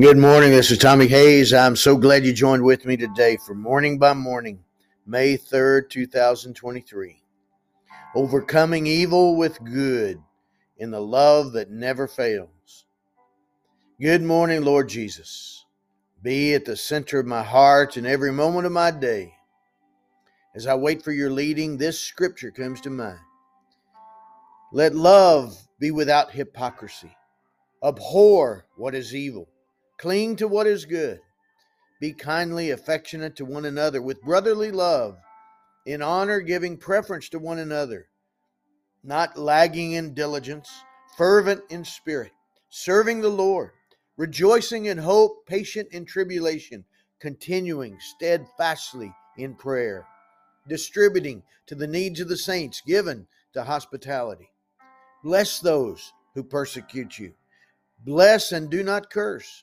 Good morning. This is Tommy Hays. I'm so glad you joined with me today for Morning by Morning, May 3rd, 2023. Overcoming evil with good in the love that never fails. Good morning, Lord Jesus. Be at the center of my heart in every moment of my day. As I wait for your leading, this scripture comes to mind. Let love be without hypocrisy. Abhor what is evil Cling to what is good. Be kindly affectionate to one another with brotherly love, in honor giving preference to one another, not lagging in diligence, fervent in spirit, serving the Lord, rejoicing in hope, patient in tribulation, continuing steadfastly in prayer, distributing to the needs of the saints, given to hospitality. Bless those who persecute you. Bless and do not curse.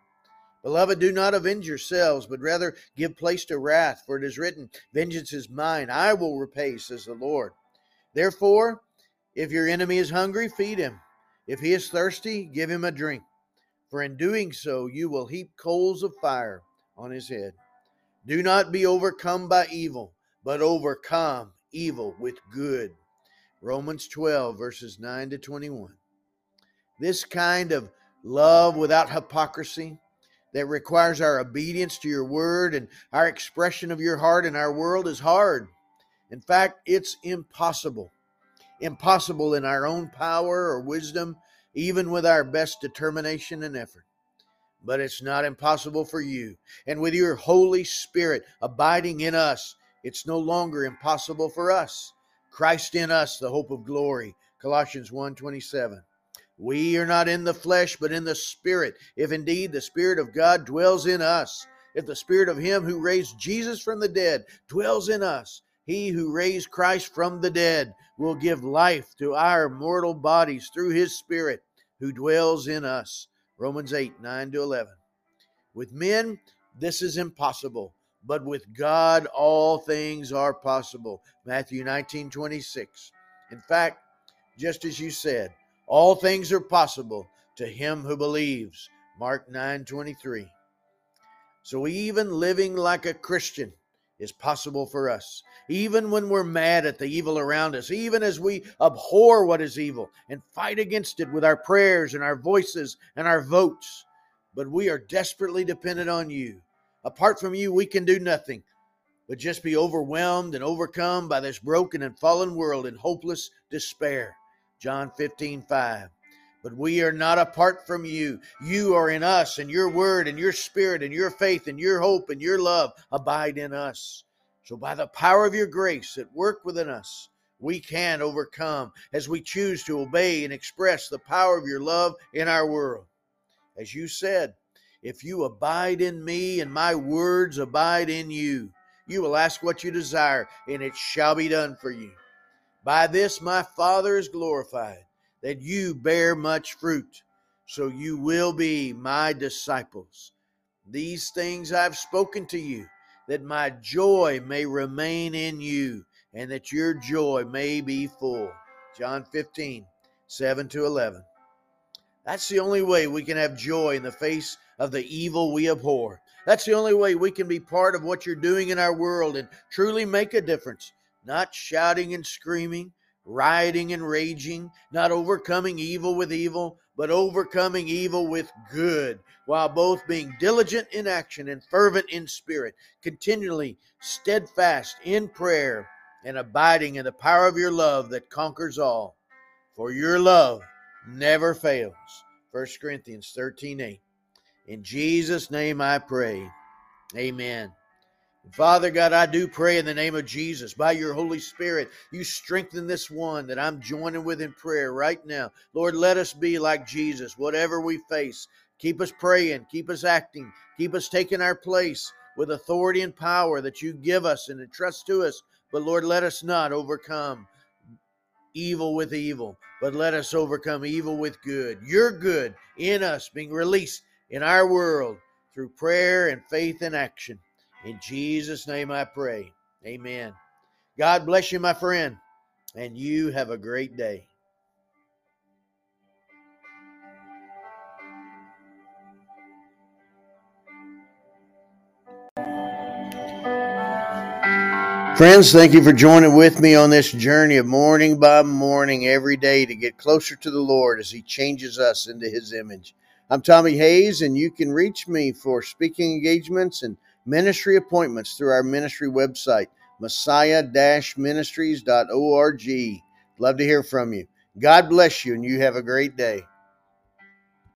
Beloved, do not avenge yourselves, but rather give place to wrath, for it is written, Vengeance is mine, I will repay, says the Lord. Therefore, if your enemy is hungry, feed him. If he is thirsty, give him a drink. For in doing so, you will heap coals of fire on his head. Do not be overcome by evil, but overcome evil with good. Romans 12, verses 9 to 21. This kind of love without hypocrisy that requires our obedience to your word and our expression of your heart in our world is hard. In fact, it's impossible. Impossible in our own power or wisdom, even with our best determination and effort. But it's not impossible for you. And with your Holy Spirit abiding in us, it's no longer impossible for us. Christ in us, the hope of glory. Colossians 1 27. We are not in the flesh, but in the Spirit, if indeed the Spirit of God dwells in us. If the Spirit of Him who raised Jesus from the dead dwells in us, He who raised Christ from the dead will give life to our mortal bodies through His Spirit who dwells in us. Romans 8 9 to 11. With men, this is impossible, but with God, all things are possible. Matthew 19 26. In fact, just as you said, all things are possible to him who believes. Mark 9:23. So even living like a Christian is possible for us. Even when we're mad at the evil around us, even as we abhor what is evil and fight against it with our prayers and our voices and our votes. But we are desperately dependent on you. Apart from you, we can do nothing but just be overwhelmed and overcome by this broken and fallen world in hopeless despair. John 15, 5. But we are not apart from you. You are in us, and your word, and your spirit, and your faith, and your hope, and your love abide in us. So, by the power of your grace at work within us, we can overcome as we choose to obey and express the power of your love in our world. As you said, if you abide in me and my words abide in you, you will ask what you desire, and it shall be done for you. By this my Father is glorified, that you bear much fruit, so you will be my disciples. These things I've spoken to you, that my joy may remain in you, and that your joy may be full. John 15, 7 to 11. That's the only way we can have joy in the face of the evil we abhor. That's the only way we can be part of what you're doing in our world and truly make a difference not shouting and screaming, rioting and raging, not overcoming evil with evil, but overcoming evil with good, while both being diligent in action and fervent in spirit, continually steadfast in prayer, and abiding in the power of your love that conquers all. For your love never fails. 1 Corinthians 13 8. In Jesus' name I pray. Amen. Father God, I do pray in the name of Jesus, by your Holy Spirit, you strengthen this one that I'm joining with in prayer right now. Lord, let us be like Jesus, whatever we face. Keep us praying, keep us acting, keep us taking our place. with authority and power that you give us and entrust to us. But Lord, let us not overcome evil with evil, but let us overcome evil with good. Your good in us being released in our world through prayer and faith and action. In Jesus' name I pray. Amen. God bless you, my friend, and you have a great day. Friends, thank you for joining with me on this journey of morning by morning every day to get closer to the Lord as He changes us into His image. I'm Tommy Hays, and you can reach me for speaking engagements and ministry appointments through our ministry website, messiah ministries.org. Love to hear from you. God bless you, and you have a great day.